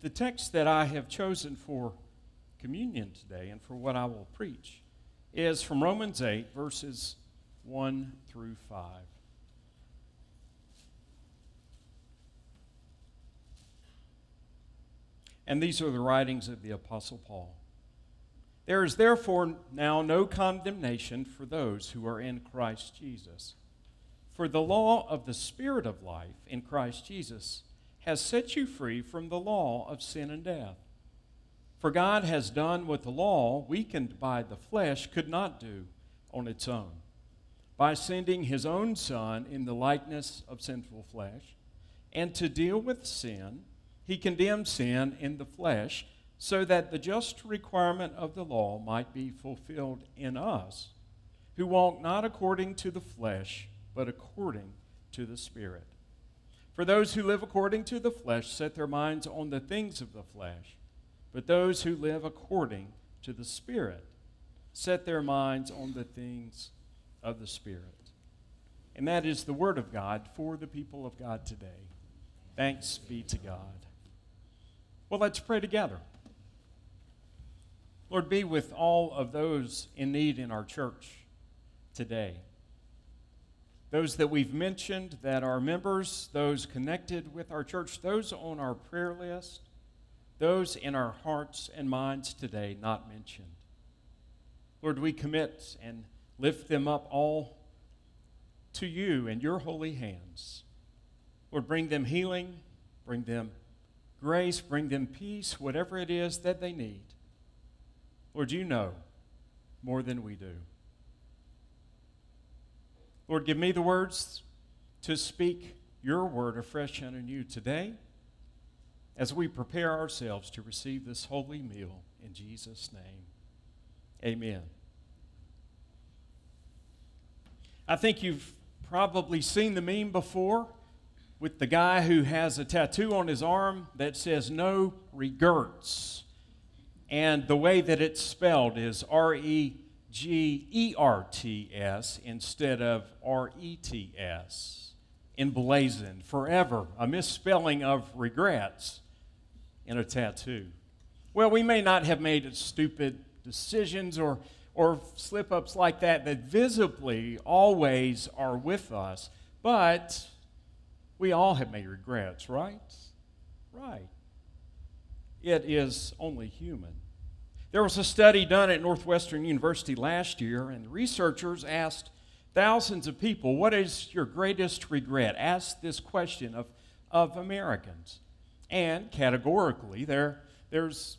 The text that I have chosen for communion today and for what I will preach is from Romans 8, verses 1 through 5. And these are the writings of the Apostle Paul. There is therefore now no condemnation for those who are in Christ Jesus. For the law of the Spirit of life in Christ Jesus has set you free from the law of sin and death. For God has done what the law, weakened by the flesh, could not do on its own. By sending his own Son in the likeness of sinful flesh, and to deal with sin, he condemned sin in the flesh, so that the just requirement of the law might be fulfilled in us, who walk not according to the flesh, but according to the Spirit. For those who live according to the flesh set their minds on the things of the flesh, but those who live according to the Spirit set their minds on the things of the Spirit. And that is the Word of God for the people of God today. Thanks be to God. Well, let's pray together. Lord, be with all of those in need in our church today those that we've mentioned that are members, those connected with our church, those on our prayer list, those in our hearts and minds today not mentioned. Lord, we commit and lift them up all to you in your holy hands. Lord, bring them healing, bring them grace, bring them peace, whatever it is that they need. Lord, you know more than we do. Lord, give me the words to speak your word afresh and anew today as we prepare ourselves to receive this holy meal in Jesus' name. Amen. I think you've probably seen the meme before with the guy who has a tattoo on his arm that says no regrets. And the way that it's spelled is R E G E R T S instead of R E T S, emblazoned forever, a misspelling of regrets in a tattoo. Well, we may not have made stupid decisions or, or slip ups like that that visibly always are with us, but we all have made regrets, right? Right. It is only human. There was a study done at Northwestern University last year, and researchers asked thousands of people, What is your greatest regret? Asked this question of, of Americans. And categorically, there, there's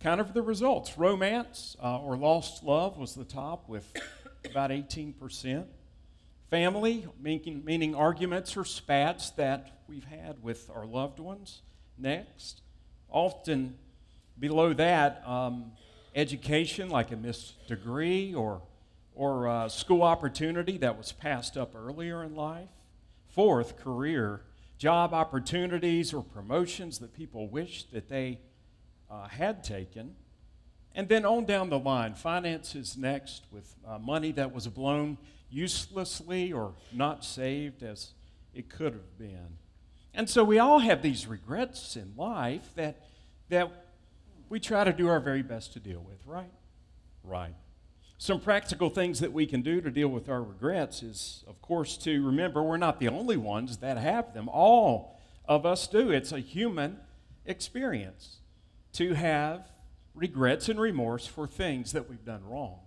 kind of the results. Romance uh, or lost love was the top with about 18%. Family, meaning, meaning arguments or spats that we've had with our loved ones, next. Often Below that, um, education, like a missed degree or, or uh, school opportunity that was passed up earlier in life. Fourth, career, job opportunities or promotions that people wished that they uh, had taken. And then on down the line, finances next with uh, money that was blown uselessly or not saved as it could have been. And so we all have these regrets in life that, that we try to do our very best to deal with, right? Right. Some practical things that we can do to deal with our regrets is, of course, to remember we're not the only ones that have them. All of us do. It's a human experience to have regrets and remorse for things that we've done wrong.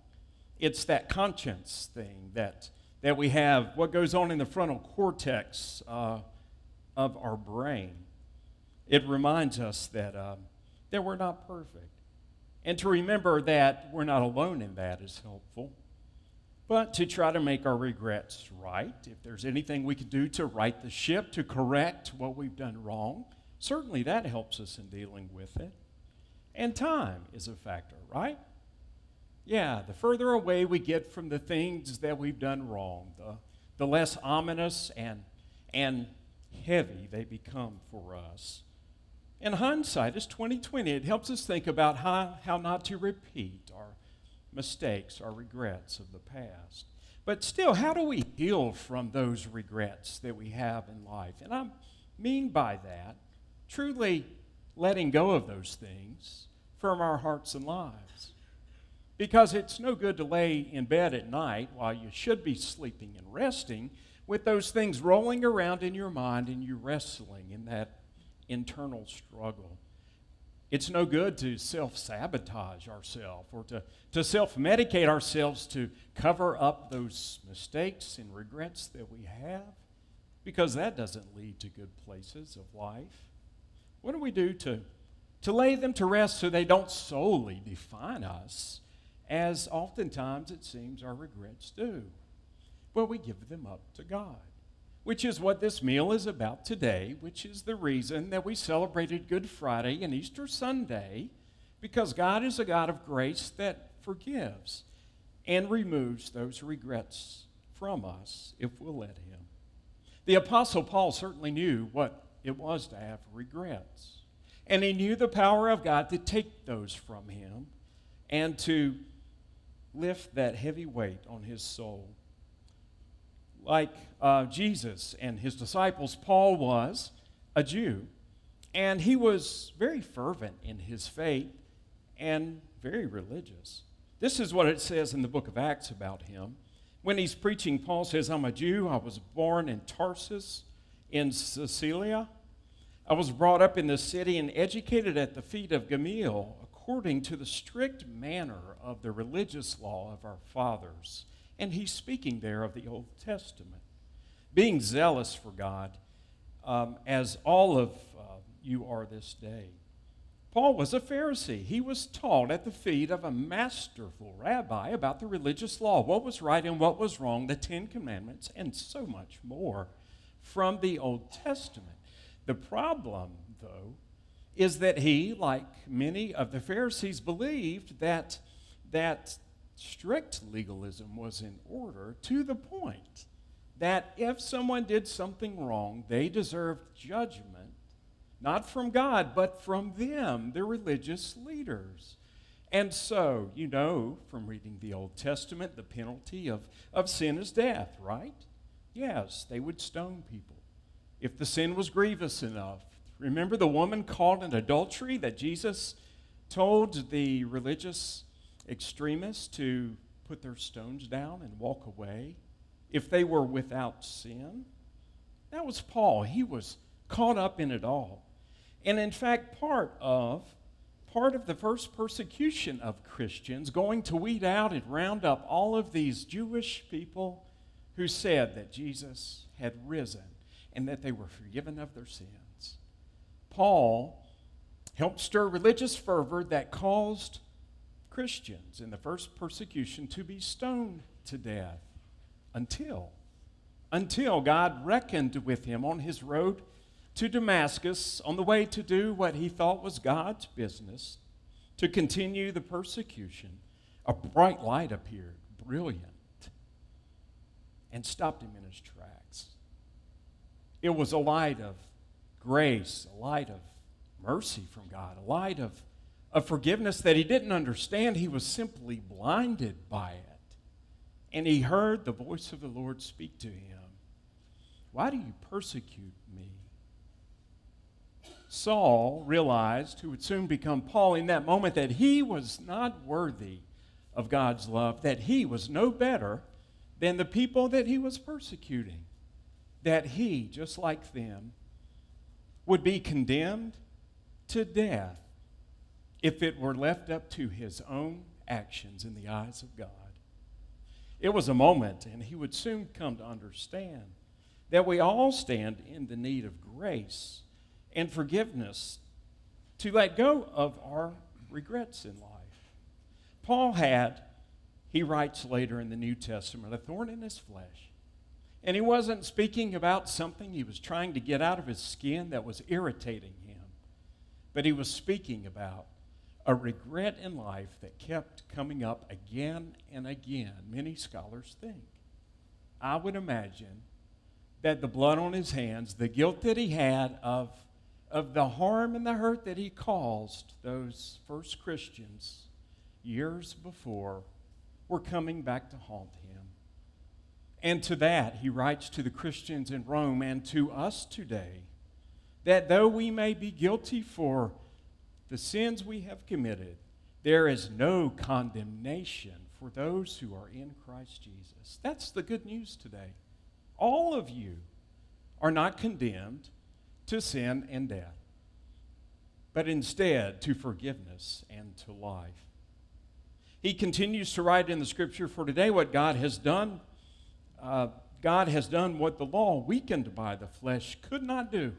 It's that conscience thing that, that we have, what goes on in the frontal cortex uh, of our brain. It reminds us that. Uh, that we're not perfect. And to remember that we're not alone in that is helpful. But to try to make our regrets right, if there's anything we can do to right the ship, to correct what we've done wrong, certainly that helps us in dealing with it. And time is a factor, right? Yeah, the further away we get from the things that we've done wrong, the, the less ominous and, and heavy they become for us. In hindsight, it's 2020. It helps us think about how, how not to repeat our mistakes, our regrets of the past. But still, how do we heal from those regrets that we have in life? And I mean by that, truly letting go of those things from our hearts and lives. Because it's no good to lay in bed at night while you should be sleeping and resting with those things rolling around in your mind and you wrestling in that internal struggle. It's no good to self sabotage ourselves or to, to self medicate ourselves to cover up those mistakes and regrets that we have because that doesn't lead to good places of life. What do we do to, to lay them to rest so they don't solely define us, as oftentimes it seems our regrets do? Well, we give them up to God, which is what this meal is about today, which is the reason that we celebrated Good Friday and Easter Sunday, because God is a God of grace that forgives and removes those regrets from us if we'll let Him. The Apostle Paul certainly knew what it was to have regrets. And he knew the power of God to take those from him and to lift that heavy weight on his soul. Like uh, Jesus and his disciples, Paul was a Jew, and he was very fervent in his faith and very religious. This is what it says in the book of Acts about him. When he's preaching, Paul says, I'm a Jew. I was born in Tarsus in Cilicia. I was brought up in the city and educated at the feet of Gamaliel according to the strict manner of the religious law of our fathers. And he's speaking there of the Old Testament. Being zealous for God, um, as all of uh, you are this day. Paul was a Pharisee. He was taught at the feet of a masterful rabbi about the religious law, what was right and what was wrong, the Ten Commandments, and so much more from the Old Testament. The problem, though, is that he, like many of the Pharisees, believed that, that strict legalism was in order to the point that if someone did something wrong, they deserved judgment not from God, but from them, the religious leaders. And so, you know from reading the Old Testament, the penalty of, of sin is death, right? Yes, they would stone people if the sin was grievous enough. Remember the woman caught in adultery that Jesus told the religious extremists to put their stones down and walk away if they were without sin? That was Paul. He was caught up in it all. And in fact, part of part of the first persecution of Christians, going to weed out and round up all of these Jewish people who said that Jesus had risen and that they were forgiven of their sins. Paul helped stir religious fervor that caused Christians in the first persecution to be stoned to death until until God reckoned with him on his road to Damascus on the way to do what he thought was God's business, to continue the persecution, a bright light appeared, brilliant, and stopped him in his tracks. It was a light of grace, a light of mercy from God, a light of, of forgiveness that he didn't understand. He was simply blinded by it. And he heard the voice of the Lord speak to him Why do you persecute me? Saul realized, who would soon become Paul, in that moment that he was not worthy of God's love, that he was no better than the people that he was persecuting, that he, just like them, would be condemned to death if it were left up to his own actions in the eyes of God. It was a moment, and he would soon come to understand that we all stand in the need of grace and forgiveness to let go of our regrets in life. Paul had, he writes later in the New Testament, a thorn in his flesh. And he wasn't speaking about something he was trying to get out of his skin that was irritating him, but he was speaking about a regret in life that kept coming up again and again, many scholars think. I would imagine that the blood on his hands, the guilt that he had of of the harm and the hurt that he caused those first Christians years before were coming back to haunt him. And to that, he writes to the Christians in Rome and to us today that though we may be guilty for the sins we have committed, there is no condemnation for those who are in Christ Jesus. That's the good news today. All of you are not condemned to sin and death, but instead to forgiveness and to life. He continues to write in the scripture for today what God has done. Uh, God has done what the law, weakened by the flesh, could not do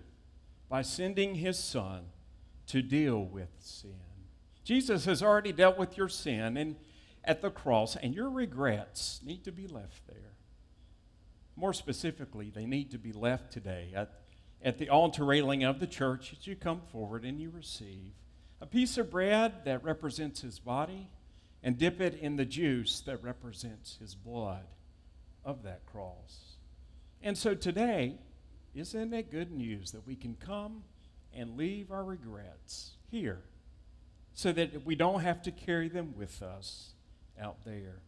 by sending his Son to deal with sin. Jesus has already dealt with your sin and at the cross, and your regrets need to be left there. More specifically, they need to be left today at, at the altar railing of the church as you come forward and you receive a piece of bread that represents his body and dip it in the juice that represents his blood of that cross. And so today, isn't it good news that we can come and leave our regrets here so that we don't have to carry them with us out there?